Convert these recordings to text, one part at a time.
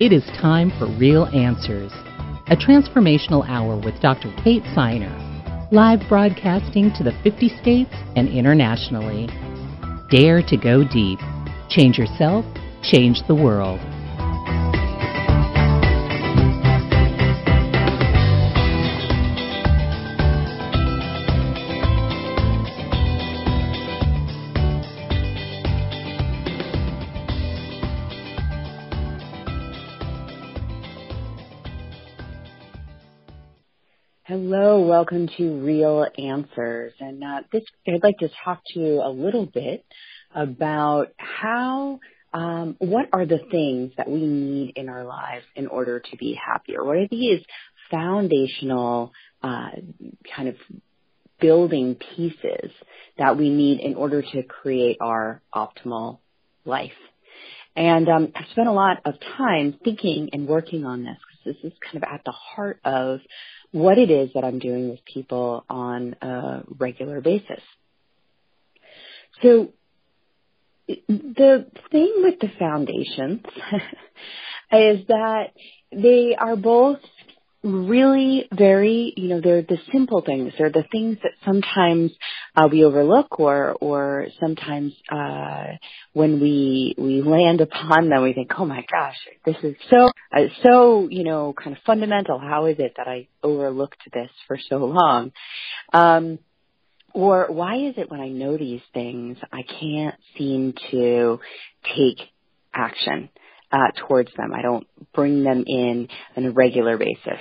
It is time for Real Answers, a transformational hour with Dr. Kate Siner, live broadcasting to the 50 states and internationally. Dare to go deep. Change yourself, change the world. Welcome to Real Answers. And uh, this, I'd like to talk to you a little bit about how, um, what are the things that we need in our lives in order to be happier? What are these foundational uh, kind of building pieces that we need in order to create our optimal life? And um, I've spent a lot of time thinking and working on this because this is kind of at the heart of what it is that I'm doing with people on a regular basis. So the thing with the foundations is that they are both really very, you know, they're the simple things. They're the things that sometimes uh, we overlook or, or sometimes, uh, when we, we land upon them, we think, oh my gosh, this is so, uh, so, you know, kind of fundamental. How is it that I overlooked this for so long? Um, or why is it when I know these things, I can't seem to take action? Uh, towards them. I don't bring them in on a regular basis.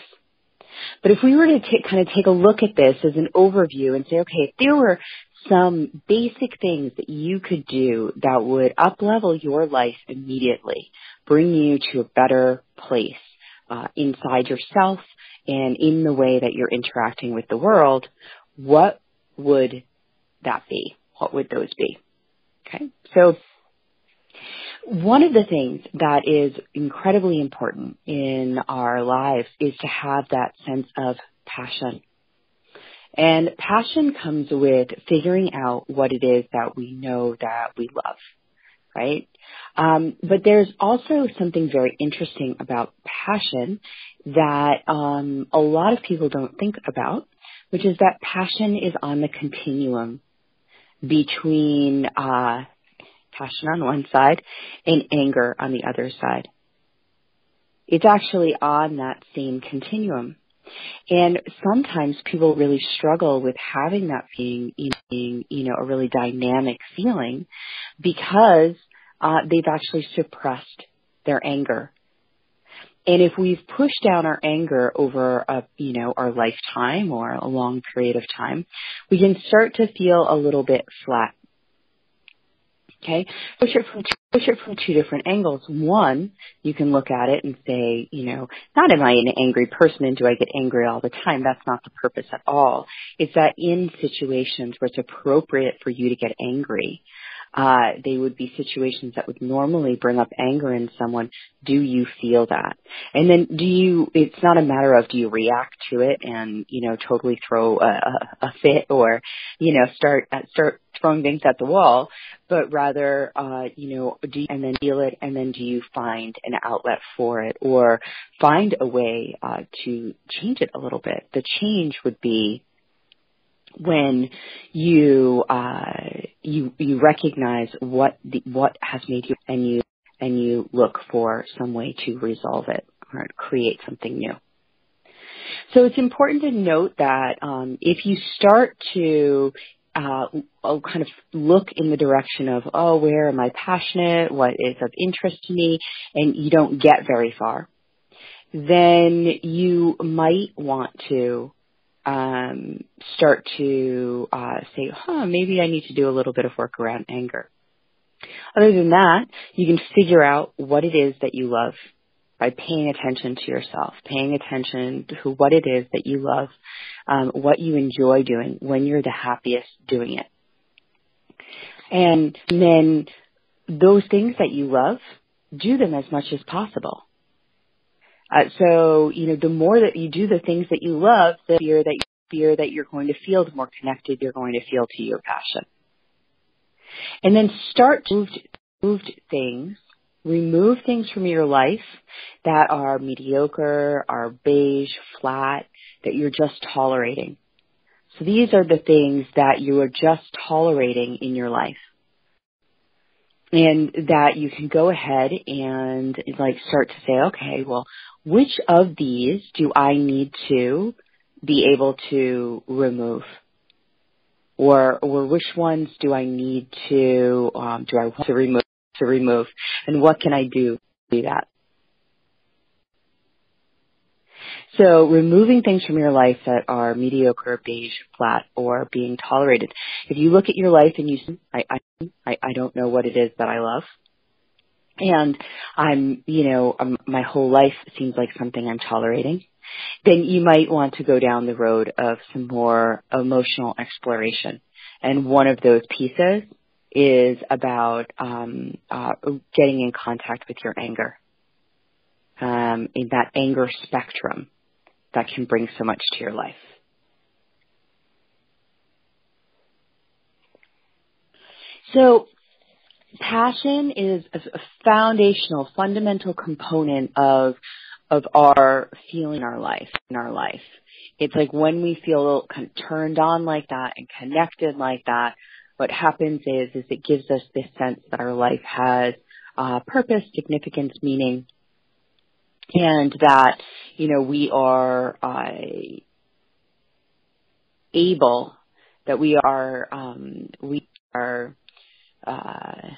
But if we were to t- kind of take a look at this as an overview and say, okay, if there were some basic things that you could do that would uplevel your life immediately, bring you to a better place uh, inside yourself and in the way that you're interacting with the world, what would that be? What would those be? Okay, so one of the things that is incredibly important in our lives is to have that sense of passion. And passion comes with figuring out what it is that we know that we love, right? Um, but there's also something very interesting about passion that um, a lot of people don't think about, which is that passion is on the continuum between uh, passion on one side and anger on the other side. It's actually on that same continuum. And sometimes people really struggle with having that being, being you know, a really dynamic feeling because uh, they've actually suppressed their anger. And if we've pushed down our anger over a, you know, our lifetime or a long period of time, we can start to feel a little bit flat Okay, push it from push it from two different angles. One, you can look at it and say, you know, not am I an angry person and do I get angry all the time? That's not the purpose at all. It's that in situations where it's appropriate for you to get angry, uh, they would be situations that would normally bring up anger in someone. Do you feel that? And then do you, it's not a matter of do you react to it and, you know, totally throw a, a, a fit or, you know, start, uh, start throwing things at the wall, but rather, uh, you know, do you, and then feel it and then do you find an outlet for it or find a way, uh, to change it a little bit? The change would be, when you uh, you you recognize what the, what has made you and you and you look for some way to resolve it or create something new. So it's important to note that um, if you start to uh, kind of look in the direction of, oh, where am I passionate? What is of interest to me? And you don't get very far, then you might want to um, start to uh, say, huh, maybe I need to do a little bit of work around anger. Other than that, you can figure out what it is that you love by paying attention to yourself, paying attention to what it is that you love, um, what you enjoy doing, when you're the happiest doing it. And then those things that you love, do them as much as possible. Uh, so, you know, the more that you do the things that you love, the fear that fear that you're going to feel, the more connected you're going to feel to your passion. And then start to move, move things remove things from your life that are mediocre, are beige, flat, that you're just tolerating. So these are the things that you are just tolerating in your life. And that you can go ahead and like start to say, okay, well, which of these do I need to be able to remove? Or, or which ones do I need to, um, do I want to remove? to remove and what can I do to do that? So removing things from your life that are mediocre, beige, flat, or being tolerated. If you look at your life and you say, I, I, I don't know what it is that I love. And I'm, you know, um, my whole life seems like something I'm tolerating. Then you might want to go down the road of some more emotional exploration. And one of those pieces is about um, uh, getting in contact with your anger, um, in that anger spectrum that can bring so much to your life. So, passion is a foundational, fundamental component of of our feeling our life in our life. It's like when we feel kind of turned on like that and connected like that, what happens is, is it gives us this sense that our life has uh, purpose, significance, meaning, and that, you know, we are uh, able, that we are, um, we are, uh,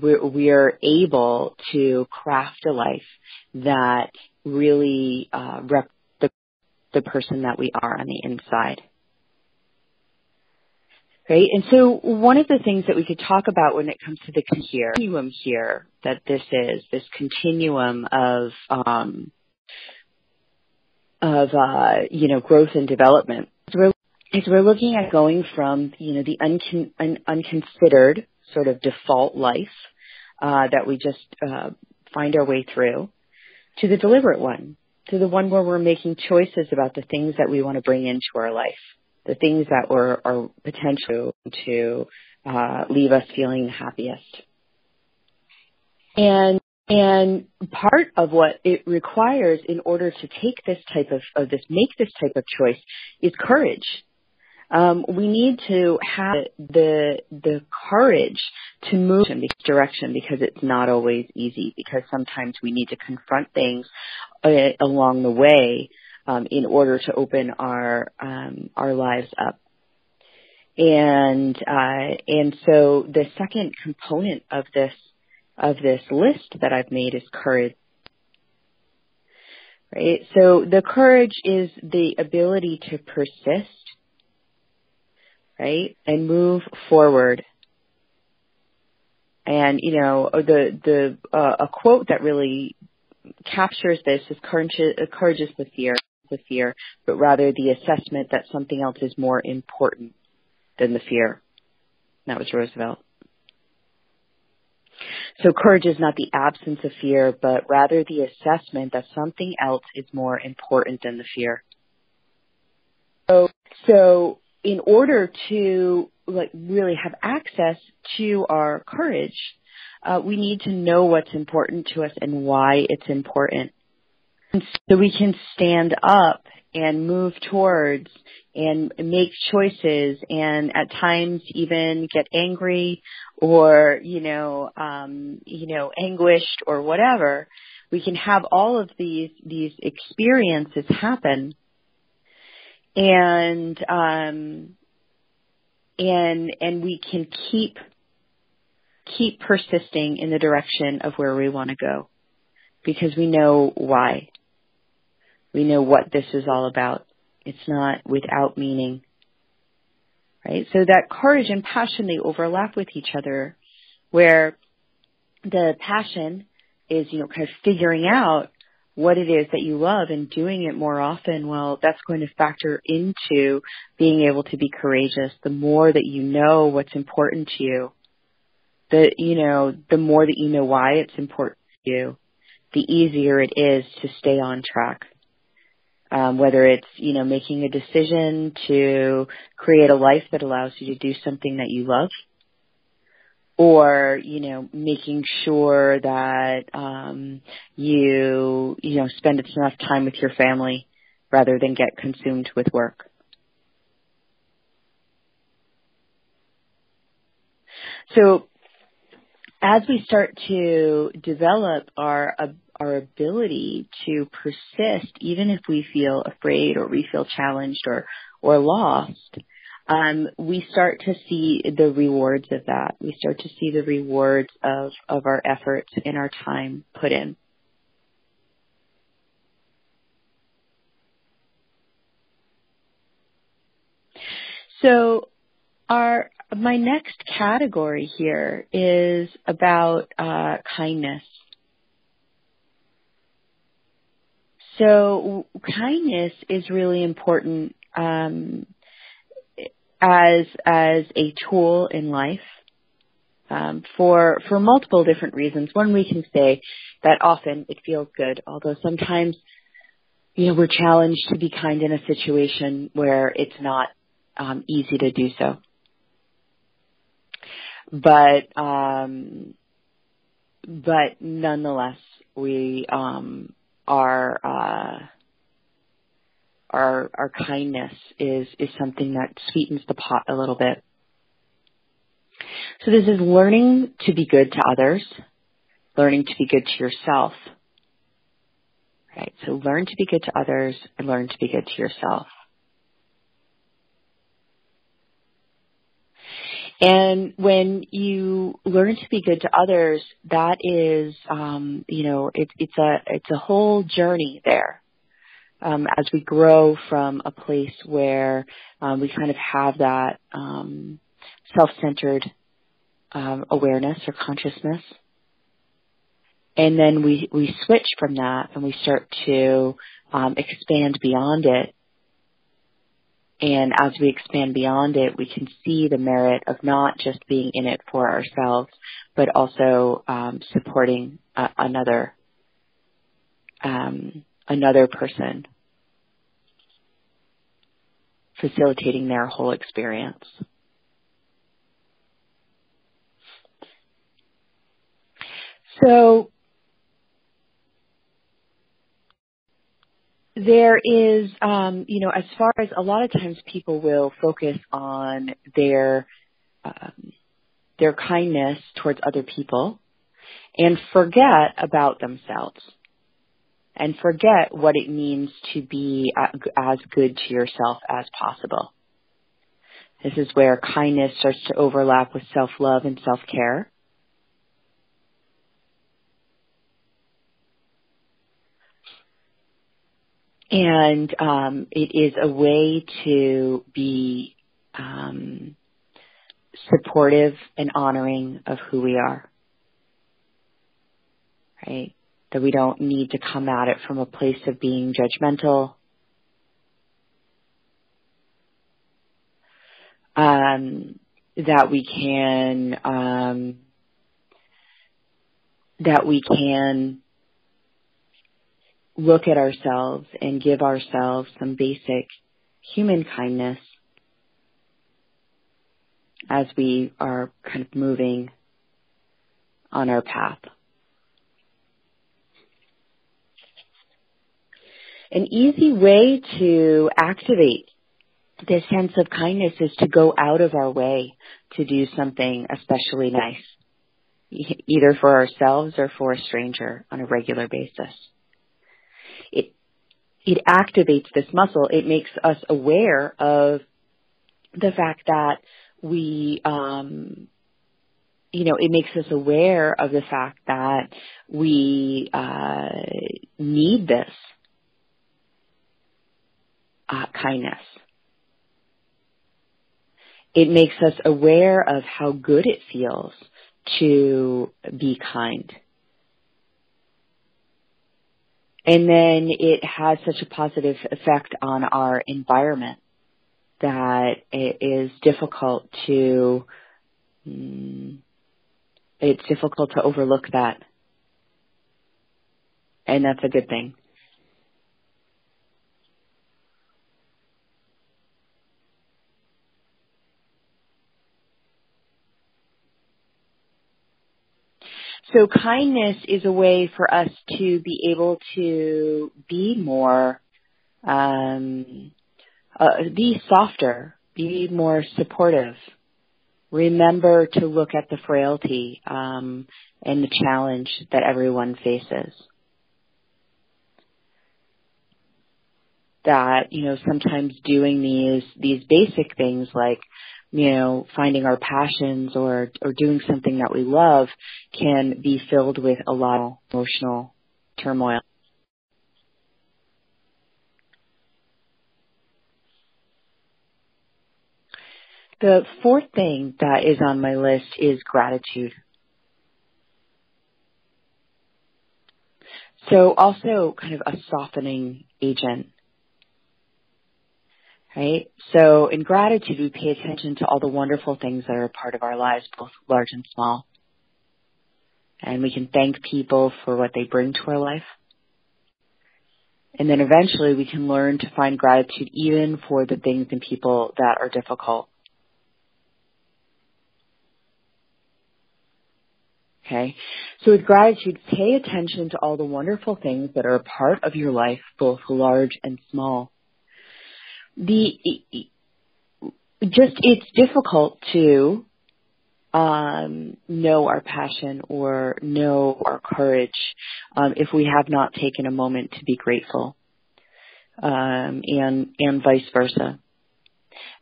we're, we are able to craft a life that really uh, rep the the person that we are on the inside right? And so one of the things that we could talk about when it comes to the continuum here that this is, this continuum of, um, of, uh, you know, growth and development. So we're, is we're looking at going from, you know, the uncon- un- unconsidered sort of default life, uh, that we just, uh, find our way through to the deliberate one, to the one where we're making choices about the things that we want to bring into our life the things that were are potential to uh, leave us feeling the happiest. And and part of what it requires in order to take this type of, of this, make this type of choice is courage. Um, we need to have the the courage to move in this direction because it's not always easy. Because sometimes we need to confront things uh, along the way um, in order to open our um, our lives up. And uh, and so the second component of this of this list that I've made is courage. Right. So the courage is the ability to persist, right, and move forward. And you know the the uh, a quote that really captures this is courage, is the fear the fear, but rather the assessment that something else is more important than the fear. That was Roosevelt. So courage is not the absence of fear, but rather the assessment that something else is more important than the fear. So, so in order to like really have access to our courage, uh, we need to know what's important to us and why it's important. So we can stand up and move towards and make choices and at times even get angry or you know um you know anguished or whatever. We can have all of these these experiences happen and um and and we can keep keep persisting in the direction of where we want to go because we know why we know what this is all about. It's not without meaning. Right? So that courage and passion, they overlap with each other where the passion is, you know, kind of figuring out what it is that you love and doing it more often, well, that's going to factor into being able to be courageous. The more that you know what's important to you, the, you know, the more that you know why it's important to you, the easier it is to stay on track. Um, whether it's, you know, making a decision to create a life that allows you to do something that you love, or you know making sure that um you you know spend enough time with your family rather than get consumed with work. So as we start to develop our our ability to persist even if we feel afraid or we feel challenged or or lost um, we start to see the rewards of that. We start to see the rewards of, of our efforts and our time put in. So our my next category here is about uh, kindness. So kindness is really important um, as as a tool in life um, for for multiple different reasons. One, we can say that often it feels good, although sometimes you know we're challenged to be kind in a situation where it's not um, easy to do so. But um, but nonetheless, we um, are. Uh, our our kindness is is something that sweetens the pot a little bit. So this is learning to be good to others, learning to be good to yourself. Right? So learn to be good to others and learn to be good to yourself. And when you learn to be good to others, that is, um, you know, it's it's a it's a whole journey there um, as we grow from a place where um, we kind of have that um, self-centered um, awareness or consciousness, and then we we switch from that and we start to um, expand beyond it. And as we expand beyond it, we can see the merit of not just being in it for ourselves, but also um, supporting uh, another um, another person, facilitating their whole experience. So there is, um, you know, as far as a lot of times people will focus on their um, their kindness towards other people and forget about themselves and forget what it means to be as good to yourself as possible. This is where kindness starts to overlap with self-love and self-care. And um, it is a way to be um, supportive and honoring of who we are. Right? That we don't need to come at it from a place of being judgmental. Um, that we can um, that we can look at ourselves and give ourselves some basic human kindness as we are kind of moving on our path. An easy way to activate this sense of kindness is to go out of our way to do something especially nice, either for ourselves or for a stranger on a regular basis. It, it activates this muscle. It makes us aware of the fact that we, um, you know, it makes us aware of the fact that we uh, need this uh, kindness. It makes us aware of how good it feels to be kind. And then it has such a positive effect on our environment that it is difficult to, mm, it's difficult to overlook that. And that's a good thing. So kindness is a way for us to be able to be more, um, uh, be softer, be more supportive. Remember to look at the frailty um, and the challenge that everyone faces. That you know sometimes doing these these basic things like you know, finding our passions or, or doing something that we love can be filled with a lot of emotional turmoil. The fourth thing that is on my list is gratitude. So also kind of a softening agent right? So in gratitude, we pay attention to all the wonderful things that are a part of our lives, both large and small. And we can thank people for what they bring to our life. And then eventually we can learn to find gratitude even for the things and people that are difficult. Okay. So with gratitude, pay attention to all the wonderful things that are a part of your life, both large and small the just it's difficult to um, know our passion or know our courage um, if we have not taken a moment to be grateful, um, and and vice versa.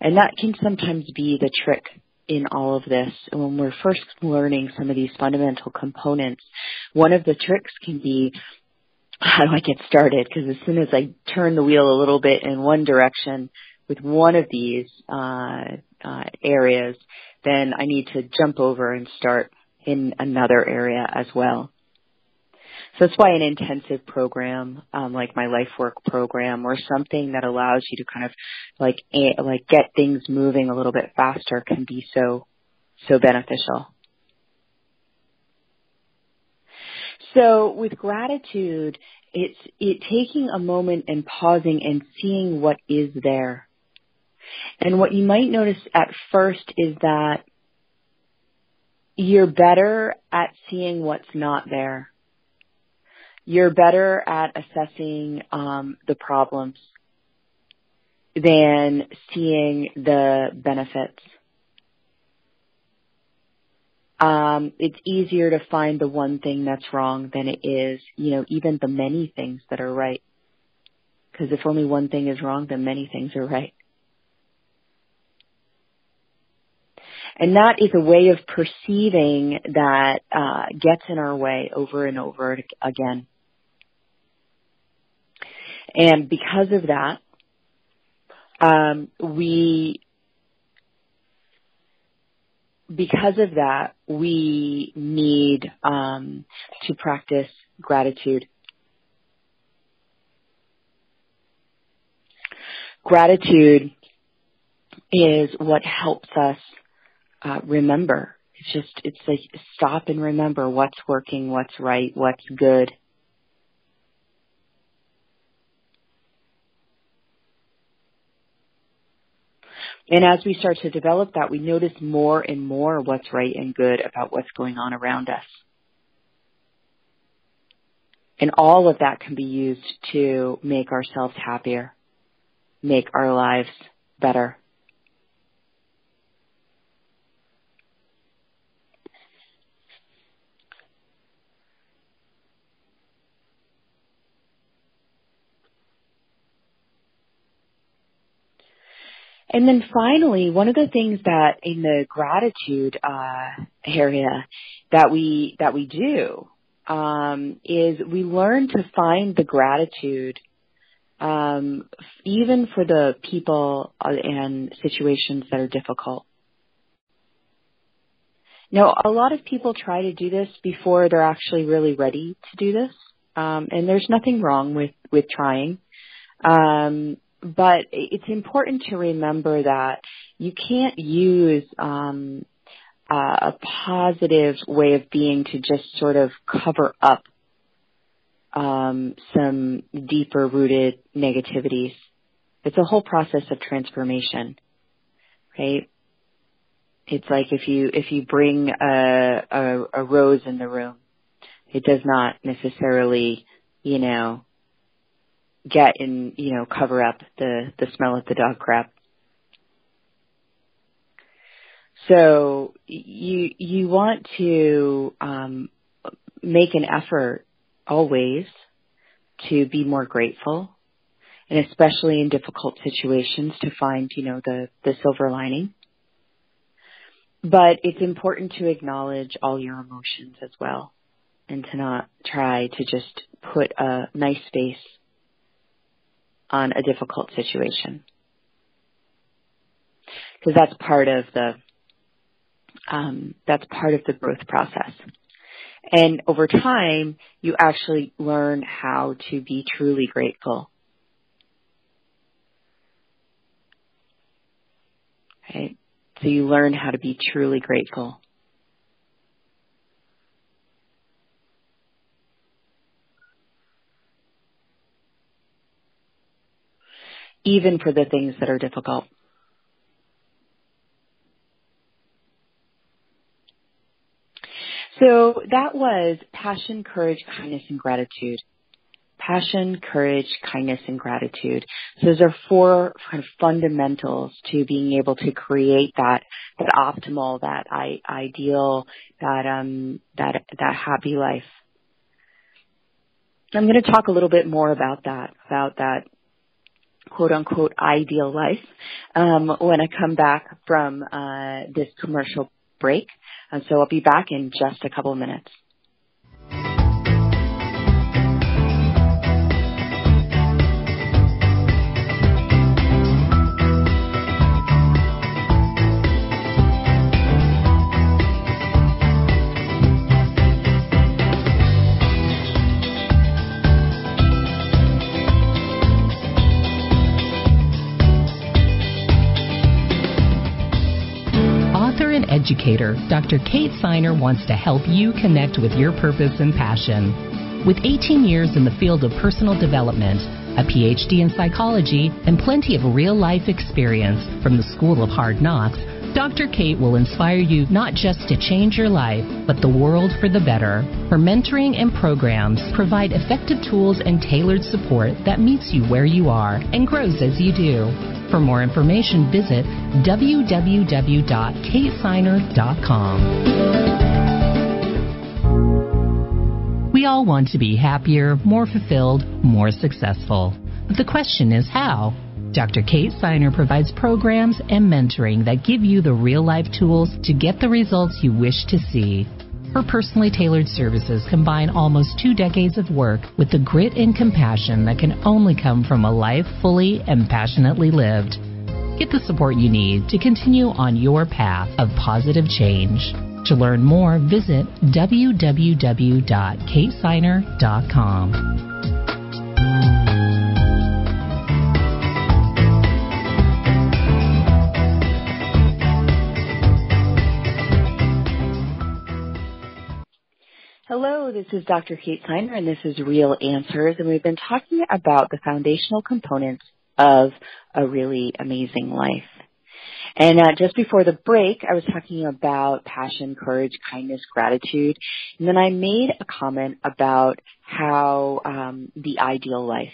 And that can sometimes be the trick in all of this. When we're first learning some of these fundamental components, one of the tricks can be how do I get started? Because as soon as I turn the wheel a little bit in one direction with one of these uh, uh, areas, then I need to jump over and start in another area as well. So that's why an intensive program, um, like my life work program or something that allows you to kind of like, a, like get things moving a little bit faster can be so, so beneficial. So with gratitude, it's it taking a moment and pausing and seeing what is there. And what you might notice at first is that you're better at seeing what's not there. You're better at assessing um, the problems than seeing the benefits um, it's easier to find the one thing that's wrong than it is, you know, even the many things that are right. Because if only one thing is wrong, then many things are right. And that is a way of perceiving that uh, gets in our way over and over again. And because of that, um, we because of that, we need um, to practice gratitude. Gratitude is what helps us uh, remember. It's just, it's like stop and remember what's working, what's right, what's good. And as we start to develop that, we notice more and more what's right and good about what's going on around us. And all of that can be used to make ourselves happier, make our lives better. And then finally, one of the things that in the gratitude uh, area that we that we do um, is we learn to find the gratitude um, even for the people uh, and situations that are difficult. Now, a lot of people try to do this before they're actually really ready to do this. um, and there's nothing wrong with with trying. Um, but it's important to remember that you can't use um, uh, a positive way of being to just sort of cover up um, some deeper rooted negativities. It's a whole process of transformation, right? It's like if you if you bring a, a, a rose in the room, it does not necessarily, you know, get and you know, cover up the the smell of the dog crap. So you you want to um, make an effort always to be more grateful, and especially in difficult situations to find you know the the silver lining. But it's important to acknowledge all your emotions as well, and to not try to just put a nice face on a difficult situation because that's part of the um, that's part of the growth process. And over time, you actually learn how to be truly grateful. Right? So you learn how to be truly grateful. Even for the things that are difficult. So that was passion, courage, kindness, and gratitude. Passion, courage, kindness, and gratitude. So those are four kind of fundamentals to being able to create that that optimal, that I, ideal, that um that that happy life. I'm going to talk a little bit more about that, about that quote unquote ideal life um, when I come back from uh, this commercial break. And so I'll be back in just a couple minutes. Educator, Dr. Kate Siner wants to help you connect with your purpose and passion. With 18 years in the field of personal development, a PhD in psychology, and plenty of real life experience from the School of Hard Knocks, Dr. Kate will inspire you not just to change your life, but the world for the better. Her mentoring and programs provide effective tools and tailored support that meets you where you are and grows as you do. For more information, visit www.katesiner.com. We all want to be happier, more fulfilled, more successful. But the question is how? Dr. Kate Siner provides programs and mentoring that give you the real life tools to get the results you wish to see. Her personally tailored services combine almost two decades of work with the grit and compassion that can only come from a life fully and passionately lived. Get the support you need to continue on your path of positive change. To learn more, visit www.katesiner.com. this is Dr. Kate Siner and this is Real Answers and we've been talking about the foundational components of a really amazing life. And uh, just before the break, I was talking about passion, courage, kindness, gratitude, and then I made a comment about how um, the ideal life.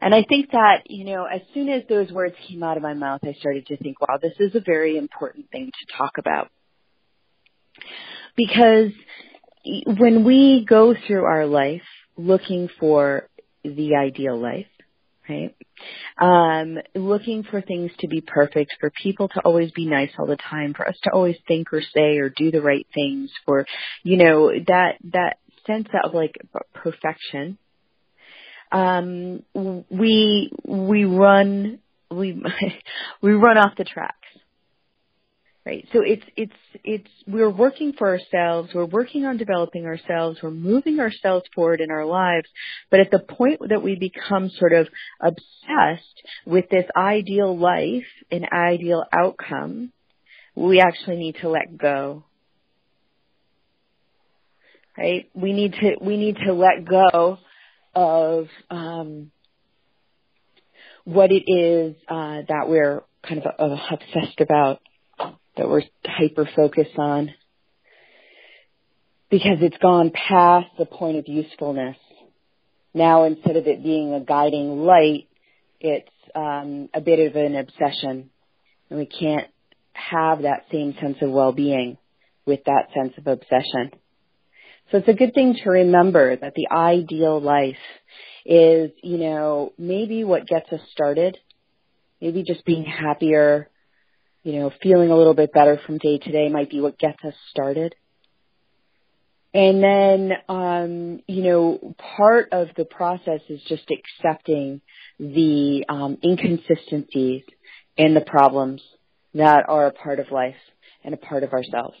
And I think that, you know, as soon as those words came out of my mouth, I started to think, wow, this is a very important thing to talk about. Because when we go through our life looking for the ideal life, right? Um, looking for things to be perfect, for people to always be nice all the time, for us to always think or say or do the right things, for you know that that sense of like perfection. Um, we we run we we run off the tracks right? So it's it's it's we're working for ourselves, we're working on developing ourselves, we're moving ourselves forward in our lives, but at the point that we become sort of obsessed with this ideal life and ideal outcome, we actually need to let go. Right? We need to we need to let go of um, what it is uh, that we're kind of uh, obsessed about that we're hyper focused on because it's gone past the point of usefulness. Now instead of it being a guiding light, it's um, a bit of an obsession. And we can't have that same sense of well-being with that sense of obsession. So it's a good thing to remember that the ideal life is, you know, maybe what gets us started, maybe just being happier, you know, feeling a little bit better from day to day might be what gets us started. And then, um, you know, part of the process is just accepting the um, inconsistencies and the problems that are a part of life and a part of ourselves.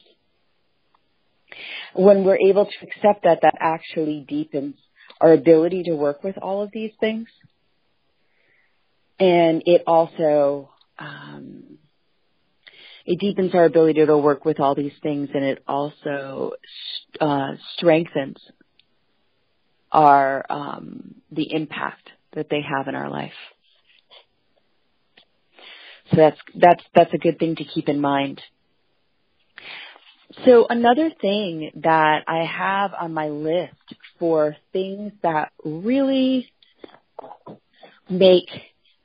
When we're able to accept that, that actually deepens our ability to work with all of these things. And it also um, it deepens our ability to work with all these things and it also uh, strengthens our um, the impact that they have in our life. So that's that's that's a good thing to keep in mind. So another thing that I have on my list for things that really make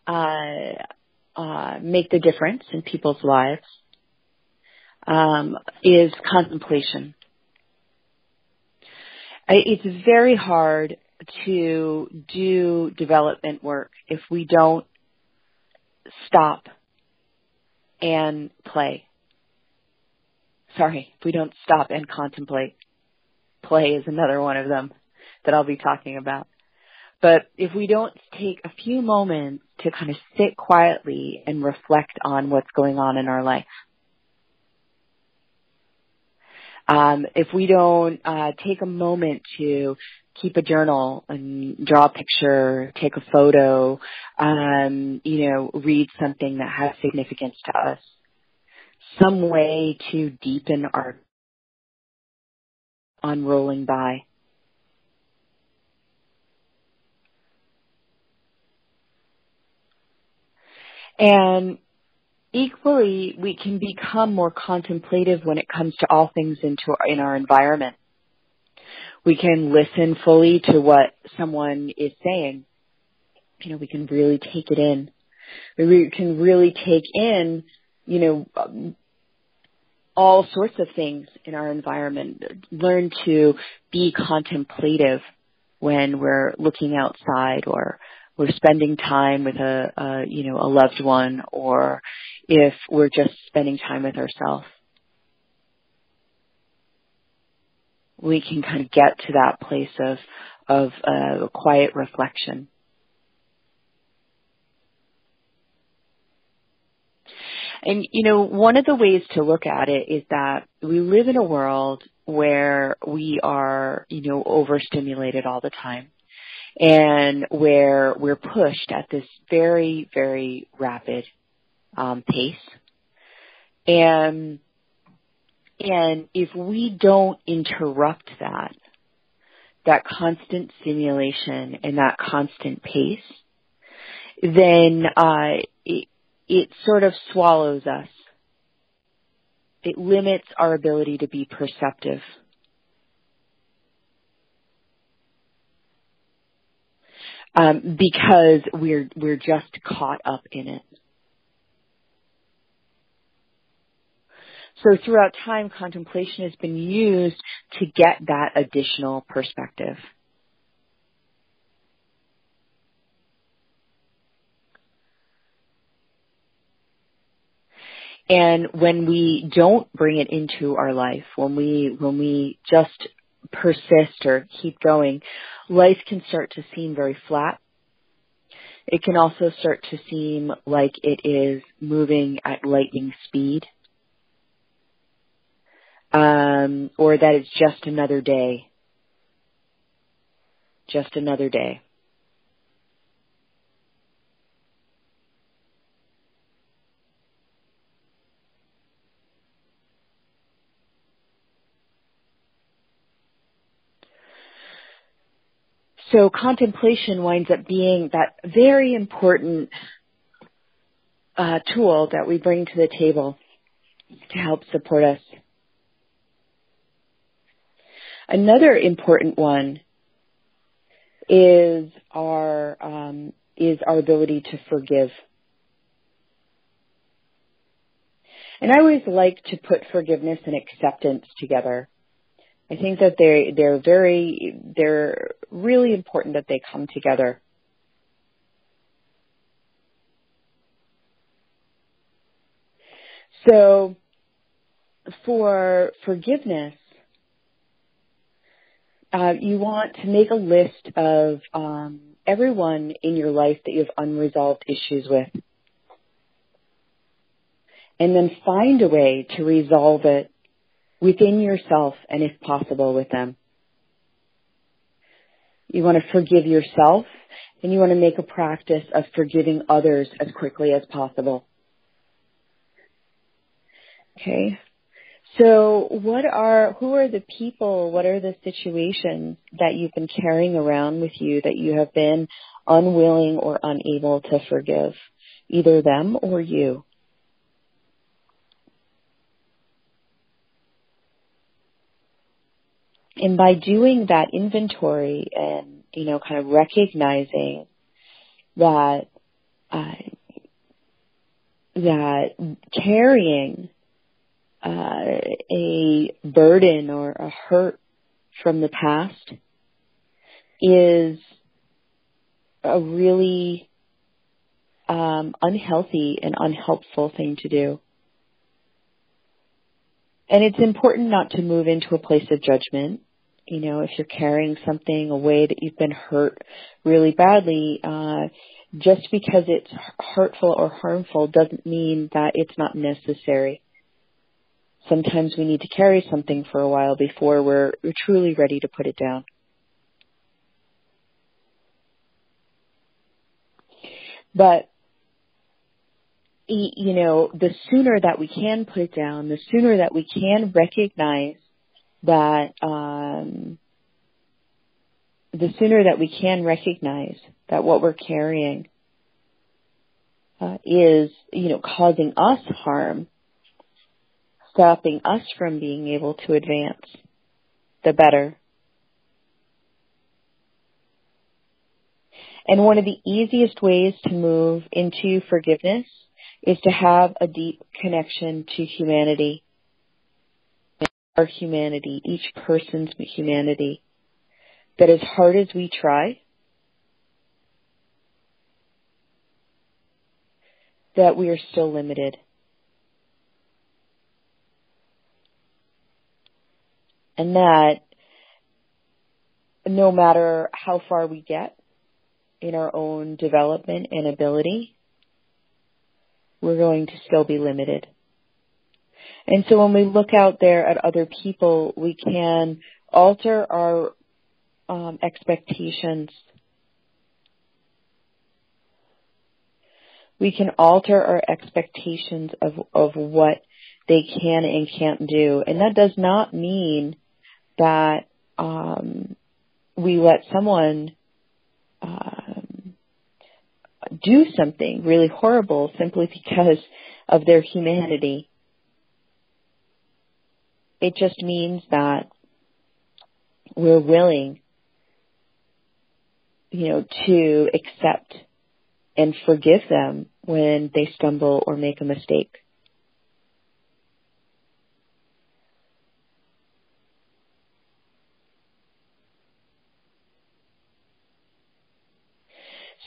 uh, uh, make the difference in people's lives um, is contemplation. It's very hard to do development work if we don't stop and play. Sorry, if we don't stop and contemplate. Play is another one of them that I'll be talking about. But if we don't take a few moments to kind of sit quietly and reflect on what's going on in our life, um, if we don't uh, take a moment to keep a journal and draw a picture, take a photo, um, you know, read something that has significance to us, some way to deepen our unrolling by. And equally, we can become more contemplative when it comes to all things into in our environment. We can listen fully to what someone is saying. You know, we can really take it in. We can really take in, you know, all sorts of things in our environment. Learn to be contemplative when we're looking outside or we're spending time with a, a you know a loved one or if we're just spending time with ourselves. We can kind of get to that place of of uh, quiet reflection. And you know one of the ways to look at it is that we live in a world where we are you know overstimulated all the time and where we're pushed at this very, very rapid um, pace. And and if we don't interrupt that, that constant stimulation and that constant pace, then uh, it, it sort of swallows us. It limits our ability to be perceptive. Um, because we're we're just caught up in it. So throughout time, contemplation has been used to get that additional perspective. And when we don't bring it into our life, when we when we just persist or keep going, life can start to seem very flat. It can also start to seem like it is moving at lightning speed. um, or that it's just another day. Just another day. So contemplation winds up being that very important uh, tool that we bring to the table to help support us. Another important one is our um, is our ability to forgive. And I always like to put forgiveness and acceptance together. I think that they they're very they're really important that they come together. So for forgiveness, uh, you want to make a list of um, everyone in your life that you have unresolved issues with. And then find a way to resolve it within yourself and if possible with them. You want to forgive yourself and you want to make a practice of forgiving others as quickly as possible. Okay. So what are, who are the people, what are the situations that you've been carrying around with you that you have been unwilling or unable to forgive? Either them or you. And by doing that inventory and, you know, kind of recognizing that, uh, that carrying uh, a burden or a hurt from the past is a really um, unhealthy and unhelpful thing to do. And it's important not to move into a place of judgment. You know, if you're carrying something away that you've been hurt really badly, uh, just because it's hurtful or harmful doesn't mean that it's not necessary sometimes we need to carry something for a while before we're, we're truly ready to put it down. But you know, the sooner that we can put it down, the sooner that we can recognize that, um, the sooner that we can recognize that what we're carrying uh, is, you know, causing us harm, stopping us from being able to advance, the better. And one of the easiest ways to move into forgiveness is to have a deep connection to humanity. Our humanity, each person's humanity. That as hard as we try, that we are still limited. and that no matter how far we get in our own development and ability, we're going to still be limited. And so when we look out there at other people, we can alter our um, expectations. We can alter our expectations of, of what they can and can't do. And that does not mean that um, we let someone um, do something really horrible simply because of their humanity. It just means that we're willing, you know, to accept and forgive them when they stumble or make a mistake.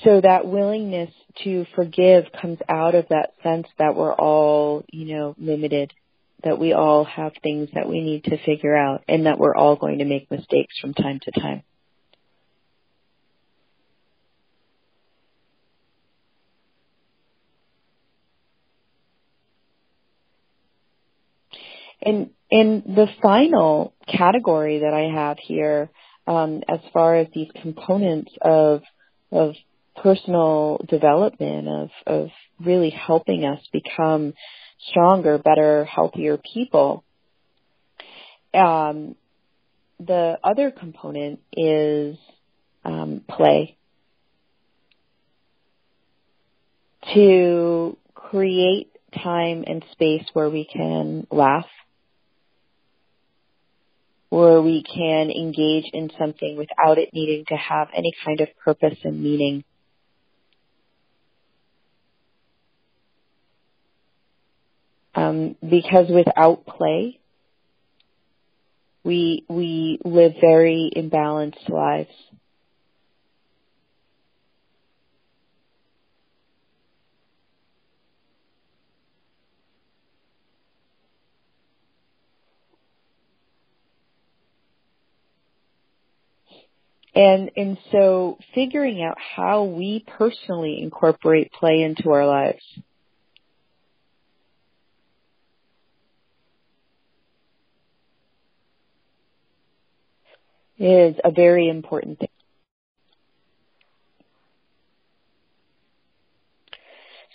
So that willingness to forgive comes out of that sense that we're all, you know, limited, that we all have things that we need to figure out, and that we're all going to make mistakes from time to time. And and the final category that I have here, um, as far as these components of of personal development, of of really helping us become stronger, better, healthier people. Um, the other component is um, play. To create time and space where we can laugh, where we can engage in something without it needing to have any kind of purpose and meaning. Um, because without play, we we live very imbalanced lives. And and so figuring out how we personally incorporate play into our lives. Is a very important thing.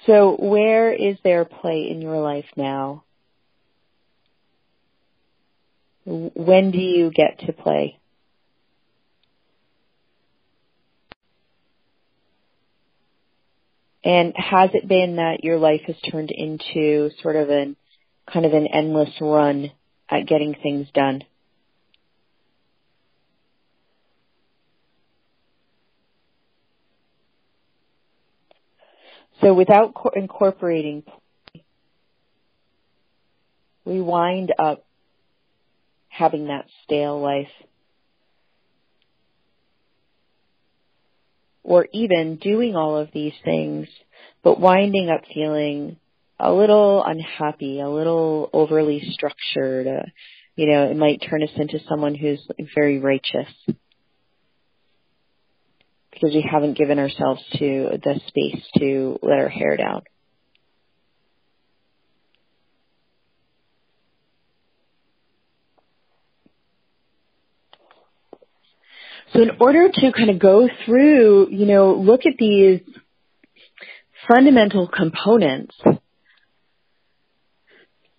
So where is there play in your life now? When do you get to play? And has it been that your life has turned into sort of an kind of an endless run at getting things done? So without co- incorporating, we wind up having that stale life. Or even doing all of these things, but winding up feeling a little unhappy, a little overly structured. Uh, you know, it might turn us into someone who's very righteous because we haven't given ourselves to the space to let our hair down. So in order to kind of go through, you know, look at these fundamental components,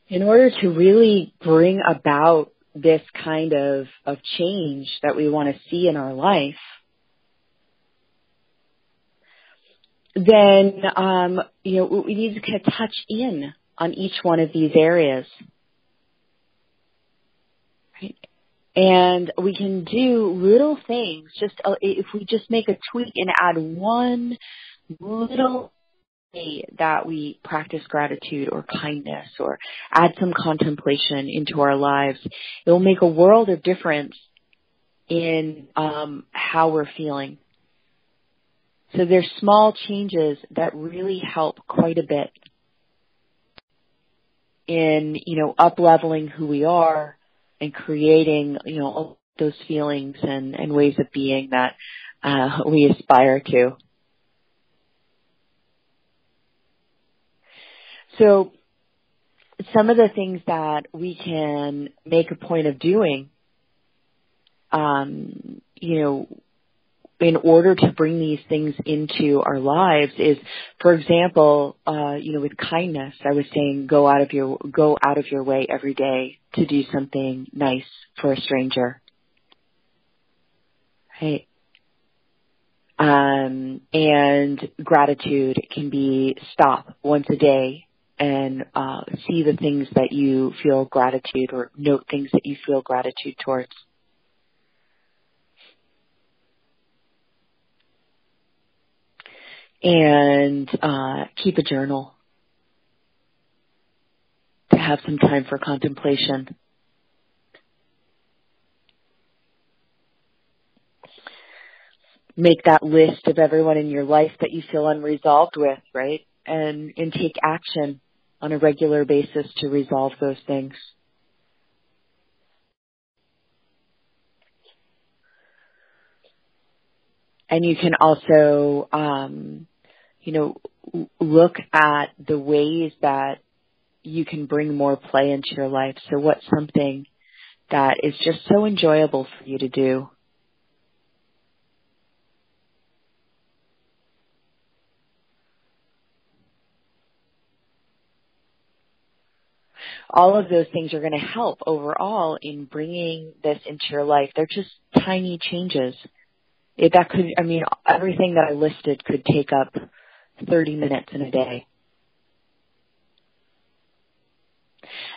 in order to really bring about this kind of, of change that we want to see in our life, then um, you know we need to kind of touch in on each one of these areas. Right? And we can do little things. Just uh, if we just make a tweak and add one little way that we practice gratitude or kindness or add some contemplation into our lives, it will make a world of difference in um, how we're feeling so there's small changes that really help quite a bit in, you know, up leveling who we are and creating, you know, those feelings and, and ways of being that uh, we aspire to. So some of the things that we can make a point of doing, um, you know, in order to bring these things into our lives is, for example, uh, you know, with kindness, I was saying go out of your, go out of your way every day to do something nice for a stranger. Right. Um, and gratitude can be stop once a day and uh, see the things that you feel gratitude or note things that you feel gratitude towards. And uh, keep a journal to have some time for contemplation. Make that list of everyone in your life that you feel unresolved with, right? And and take action on a regular basis to resolve those things. And you can also um, you know, look at the ways that you can bring more play into your life? So what's something that is just so enjoyable for you to do? all of those things are going to help overall in bringing this into your life. They're just tiny changes. It, that could, I mean, everything that I listed could take up 30 minutes in a day.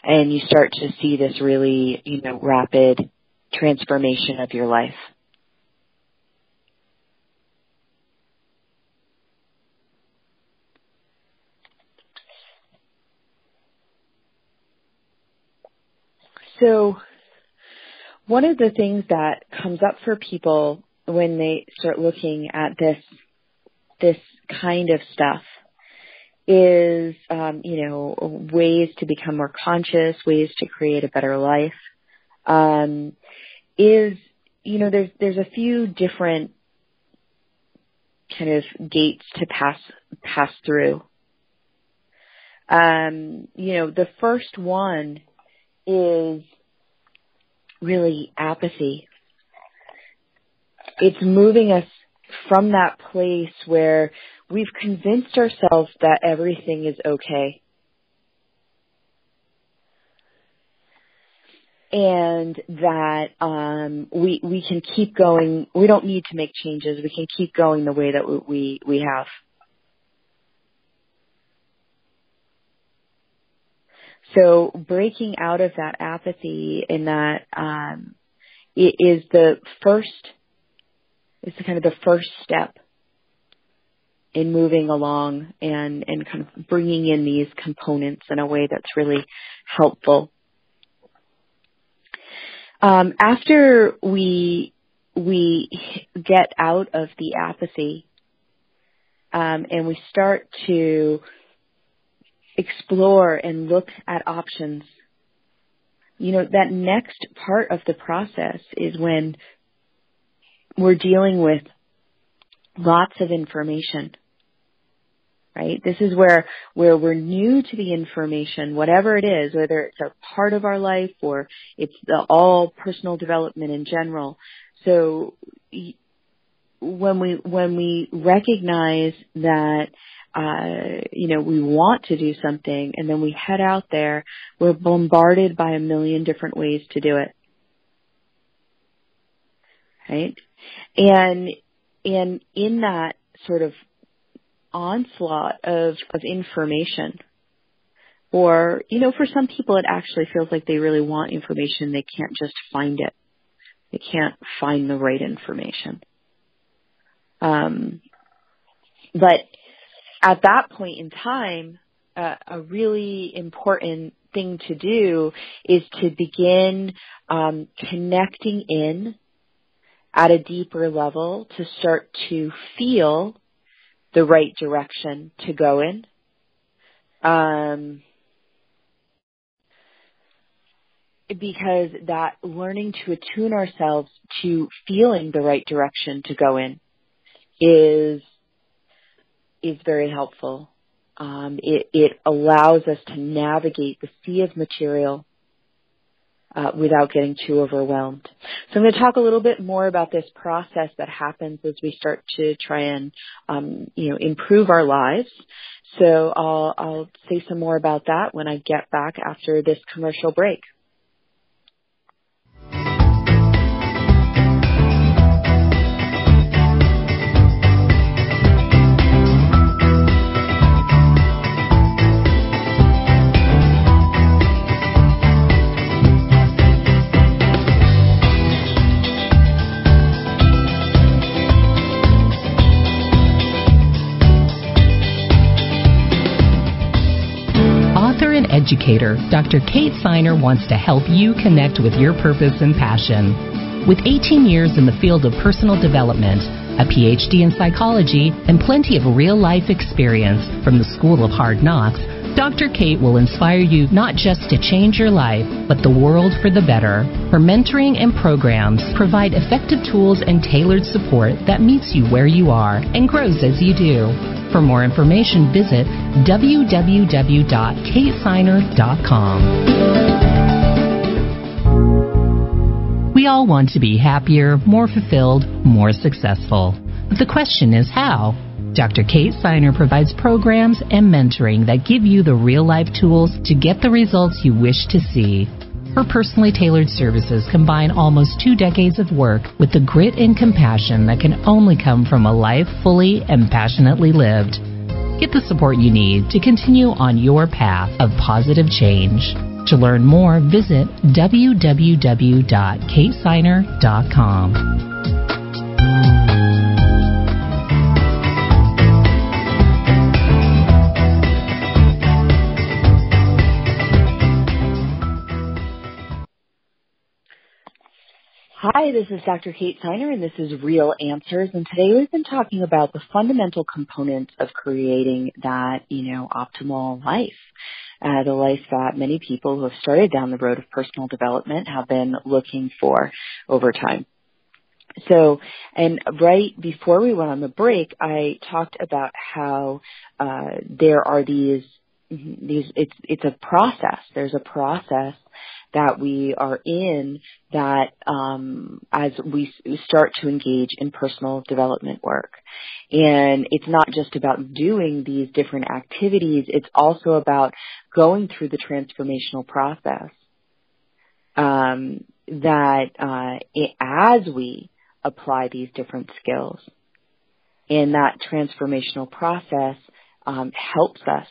And you start to see this really, you know, rapid transformation of your life. So one of the things that comes up for people when they start looking at this this kind of stuff is um, you know ways to become more conscious, ways to create a better life. Um, is you know there's there's a few different kind of gates to pass pass through. Um, you know the first one is really apathy. It's moving us from that place where we've convinced ourselves that everything is okay. And that um, we we can keep going. We don't need to make changes. We can keep going the way that we we have. So breaking out of that apathy and that um, is the first is kind of the first step in moving along and and kind of bringing in these components in a way that's really helpful. Um, after we we get out of the apathy um, and we start to explore and look at options. You know, that next part of the process is when we're dealing with lots of information. Right? This is where, where we're new to the information, whatever it is, whether it's a part of our life or it's the all personal development in general. So when we, when we recognize that uh, you know, we want to do something and then we head out there, we're bombarded by a million different ways to do it. Right? And, and in that sort of onslaught of, of information, or, you know, for some people it actually feels like they really want information, they can't just find it. They can't find the right information. Um, but at that point in time, uh, a really important thing to do is to begin um, connecting in at a deeper level to start to feel the right direction to go in. Um, because that learning to attune ourselves to feeling the right direction to go in is is very helpful. Um, it, it, allows us to navigate the sea of material uh, without getting too overwhelmed. So I'm going to talk a little bit more about this process that happens as we start to try and um, you know improve our lives. So I'll, I'll say some more about that when I get back after this commercial break. Educator, Dr. Kate Siner wants to help you connect with your purpose and passion. With 18 years in the field of personal development, a PhD in psychology, and plenty of real life experience from the School of Hard Knocks, Dr. Kate will inspire you not just to change your life, but the world for the better. Her mentoring and programs provide effective tools and tailored support that meets you where you are and grows as you do. For more information, visit www.katesiner.com. We all want to be happier, more fulfilled, more successful. But the question is how? Dr. Kate Siner provides programs and mentoring that give you the real life tools to get the results you wish to see. Her personally tailored services combine almost two decades of work with the grit and compassion that can only come from a life fully and passionately lived. Get the support you need to continue on your path of positive change. To learn more, visit www.katesiner.com. Hi, this is Dr. Kate Siner and this is Real Answers and today we've been talking about the fundamental components of creating that, you know, optimal life. Uh, the life that many people who have started down the road of personal development have been looking for over time. So, and right before we went on the break, I talked about how uh, there are these these it's it's a process. There's a process that we are in that um, as we start to engage in personal development work. And it's not just about doing these different activities, it's also about going through the transformational process. Um, that uh, it, as we apply these different skills, and that transformational process um, helps us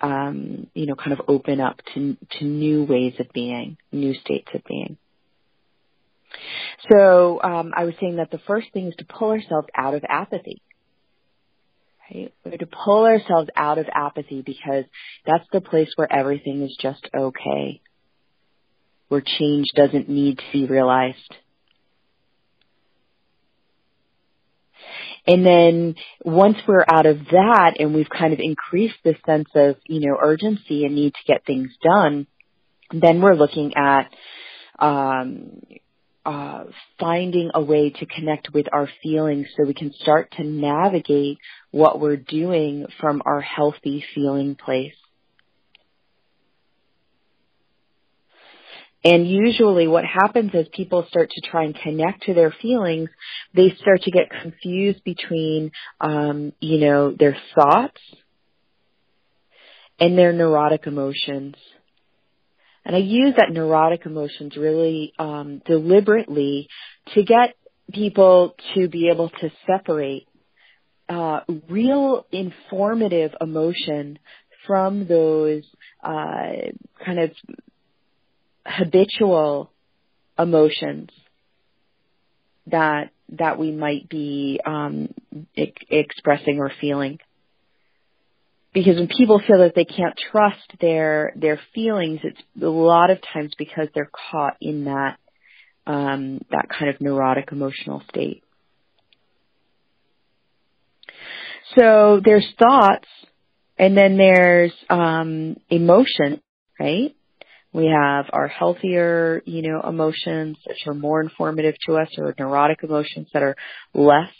um, you know, kind of open up to, to new ways of being, new states of being. So um, I was saying that the first thing is to pull ourselves out of apathy. Right? We're to pull ourselves out of apathy because that's the place where everything is just okay, where change doesn't need to be realized. And then once we're out of that and we've kind of increased the sense of, you know, urgency and need to get things done, then we're looking at, um, uh, finding a way to connect with our feelings so we can start to navigate what we're doing from our healthy feeling place. And usually what happens is people start to try and connect to their feelings, they start to get confused between, um, you know, their thoughts and their neurotic emotions. And I use that neurotic emotions really um, deliberately to get people to be able to separate uh, real informative emotion from those uh, kind of habitual emotions that that we might be um, e- expressing or feeling. Because when people feel that they can't trust their their feelings, it's a lot of times because they're caught in that um, that kind of neurotic emotional state. So there's thoughts, and then there's um, emotion, right? We have our healthier, you know, emotions which are more informative to us or neurotic emotions that are less.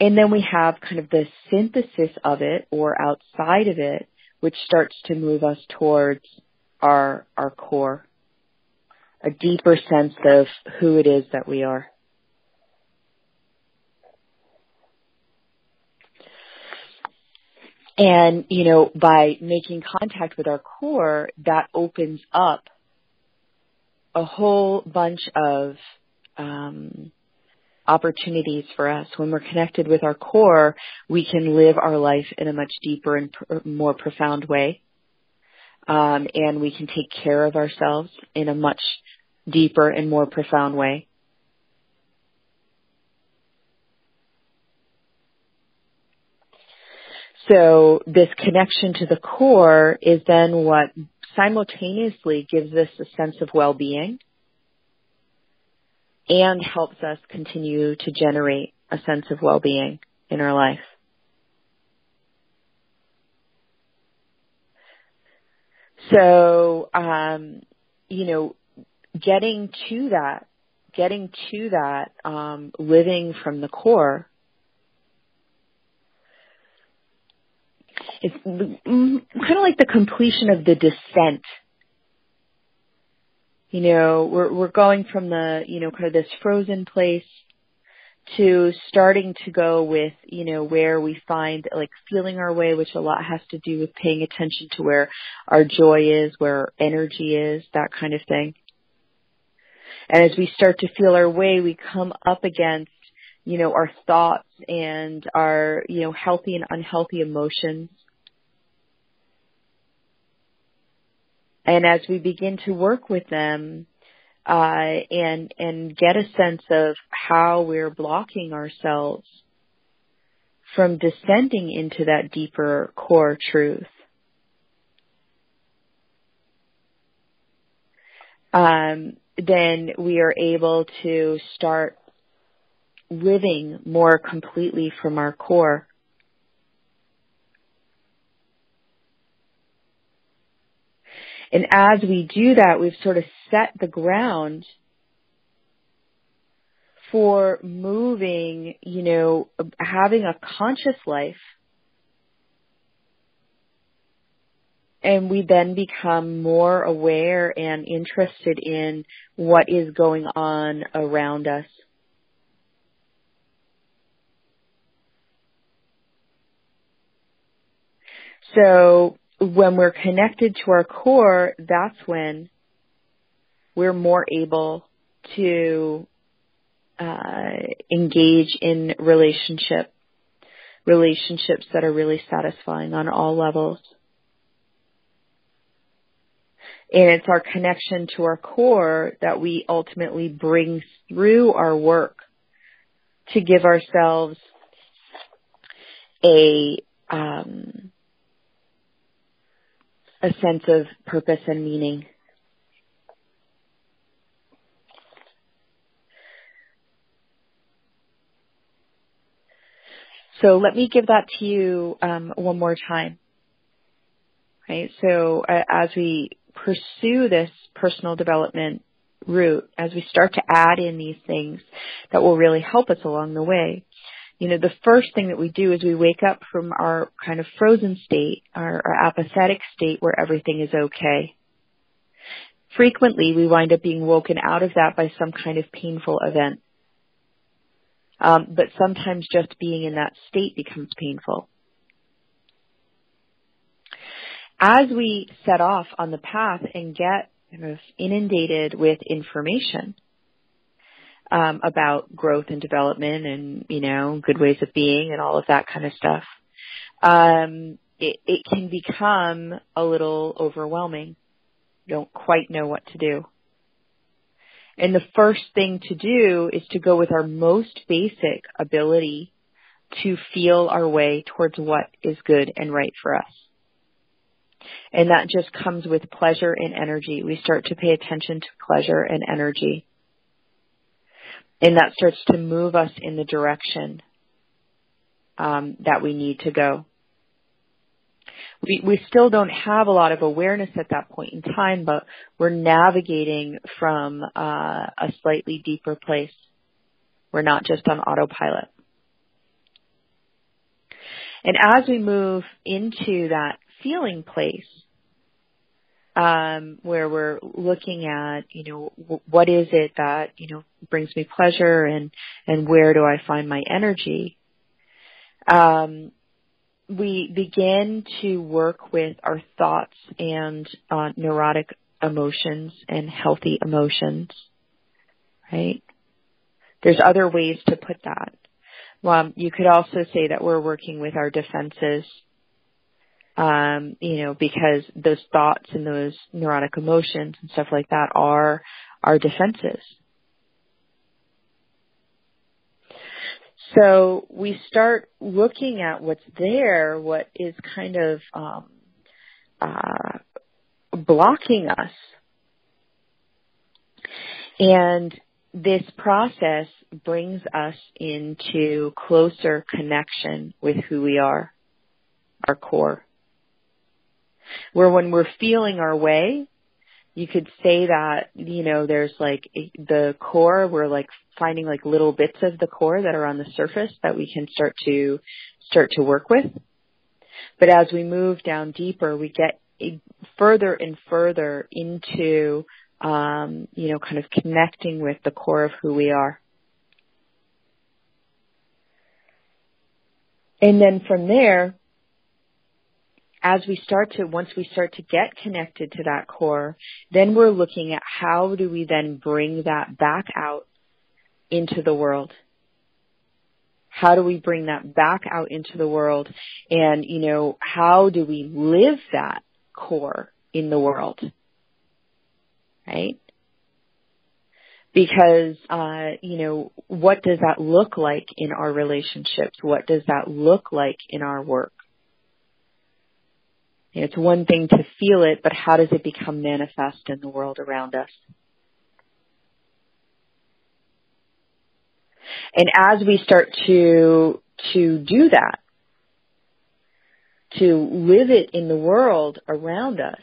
And then we have kind of the synthesis of it or outside of it, which starts to move us towards our, our core, a deeper sense of who it is that we are. And, you know, by making contact with our core, that opens up a whole bunch of um, opportunities for us. When we're connected with our core, we can live our life in a much deeper and pr- more profound way. Um, and we can take care of ourselves in a much deeper and more profound way. So this connection to the core is then what simultaneously gives us a sense of well-being and helps us continue to generate a sense of well-being in our life. So, um, you know, getting to that, getting to that, um, living from the core it's kind of like the completion of the descent. You know, we're we're going from the you know kind of this frozen place to starting to go with, you know, where we find like feeling our way, which a lot has to do with paying attention to where our joy is, where our energy is, that kind of thing. And as we start to feel our way, we come up against, you know, our thoughts and our, you know, healthy and unhealthy emotions. And as we begin to work with them, uh, and and get a sense of how we're blocking ourselves from descending into that deeper core truth. Um, then we are able to start living more completely from our core. And as we do that, we've sort of set the ground for moving, you know, having a conscious life. And we then become more aware and interested in what is going on around us. So when we're connected to our core, that's when we're more able to uh, engage in relationship relationships that are really satisfying on all levels. And it's our connection to our core that we ultimately bring through our work to give ourselves a um, a sense of purpose and meaning. So let me give that to you um, one more time. Right. So uh, as we pursue this personal development route, as we start to add in these things that will really help us along the way, you know, the first thing that we do is we wake up from our kind of frozen state, our, our apathetic state where everything is okay. Frequently, we wind up being woken out of that by some kind of painful event. Um, but sometimes just being in that state becomes painful. As we set off on the path and get kind of inundated with information, um, about growth and development and you know good ways of being and all of that kind of stuff. Um, it, it can become a little overwhelming. Don't quite know what to do. And the first thing to do is to go with our most basic ability to feel our way towards what is good and right for us. And that just comes with pleasure and energy. We start to pay attention to pleasure and energy. And that starts to move us in the direction um, that we need to go. We, we still don't have a lot of awareness at that point in time, but we're navigating from uh, a slightly deeper place. We're not just on autopilot. And as we move into that feeling place, um, where we're looking at, you know, w- what is it that, you know, brings me pleasure and, and where do I find my energy? Um, we begin to work with our thoughts and uh, neurotic emotions and healthy emotions, right? There's other ways to put that. Well, you could also say that we're working with our defenses um, you know, because those thoughts and those neurotic emotions and stuff like that are our defenses. So we start looking at what's there, what is kind of um, uh, blocking us. And this process brings us into closer connection with who we are, our core where when we're feeling our way, you could say that, you know, there's like the core, we're like finding like little bits of the core that are on the surface that we can start to, start to work with. But as we move down deeper, we get further and further into, um, you know, kind of connecting with the core of who we are. And then from there, as we start to, once we start to get connected to that core, then we're looking at how do we then bring that back out into the world? How do we bring that back out into the world? And, you know, how do we live that core in the world? Right? Because, uh, you know, what does that look like in our relationships? What does that look like in our work? It's one thing to feel it, but how does it become manifest in the world around us? And as we start to, to do that, to live it in the world around us,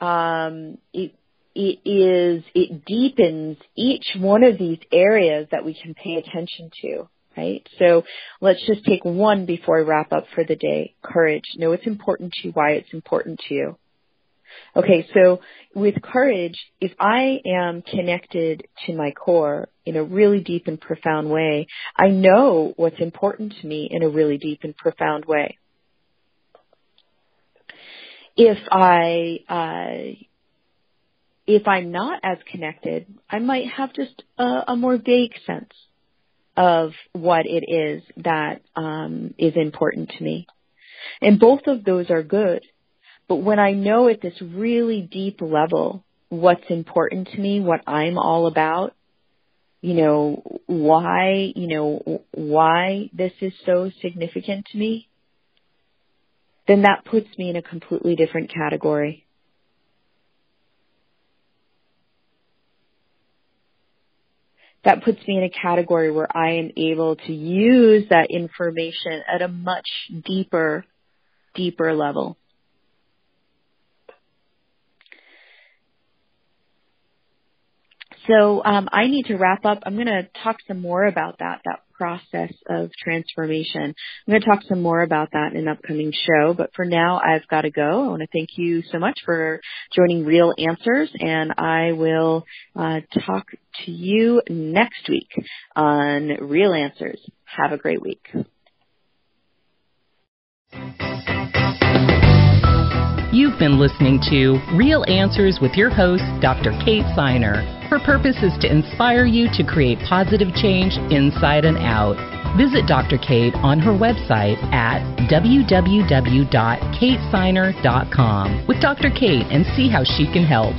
um, it, it is, it deepens each one of these areas that we can pay attention to right? So let's just take one before I wrap up for the day. Courage. Know it's important to you, why it's important to you. Okay, so with courage, if I am connected to my core in a really deep and profound way, I know what's important to me in a really deep and profound way. If I, uh, if I'm not as connected, I might have just a, a more vague sense of what it is that um, is important to me. And both of those are good. But when I know at this really deep level what's important to me, what I'm all about, you know, why, you know, why this is so significant to me, then that puts me in a completely different category. That puts me in a category where I am able to use that information at a much deeper, deeper level. So um, I need to wrap up. I'm going to talk some more about that, that process of transformation. I'm going to talk some more about that in an upcoming show, but for now I've got to go. I want to thank you so much for joining Real Answers and I will uh, talk to you next week on Real Answers. Have a great week. You've been listening to Real Answers with your host, Dr. Kate Siner. Her purpose is to inspire you to create positive change inside and out. Visit Dr. Kate on her website at www.katesiner.com with Dr. Kate and see how she can help.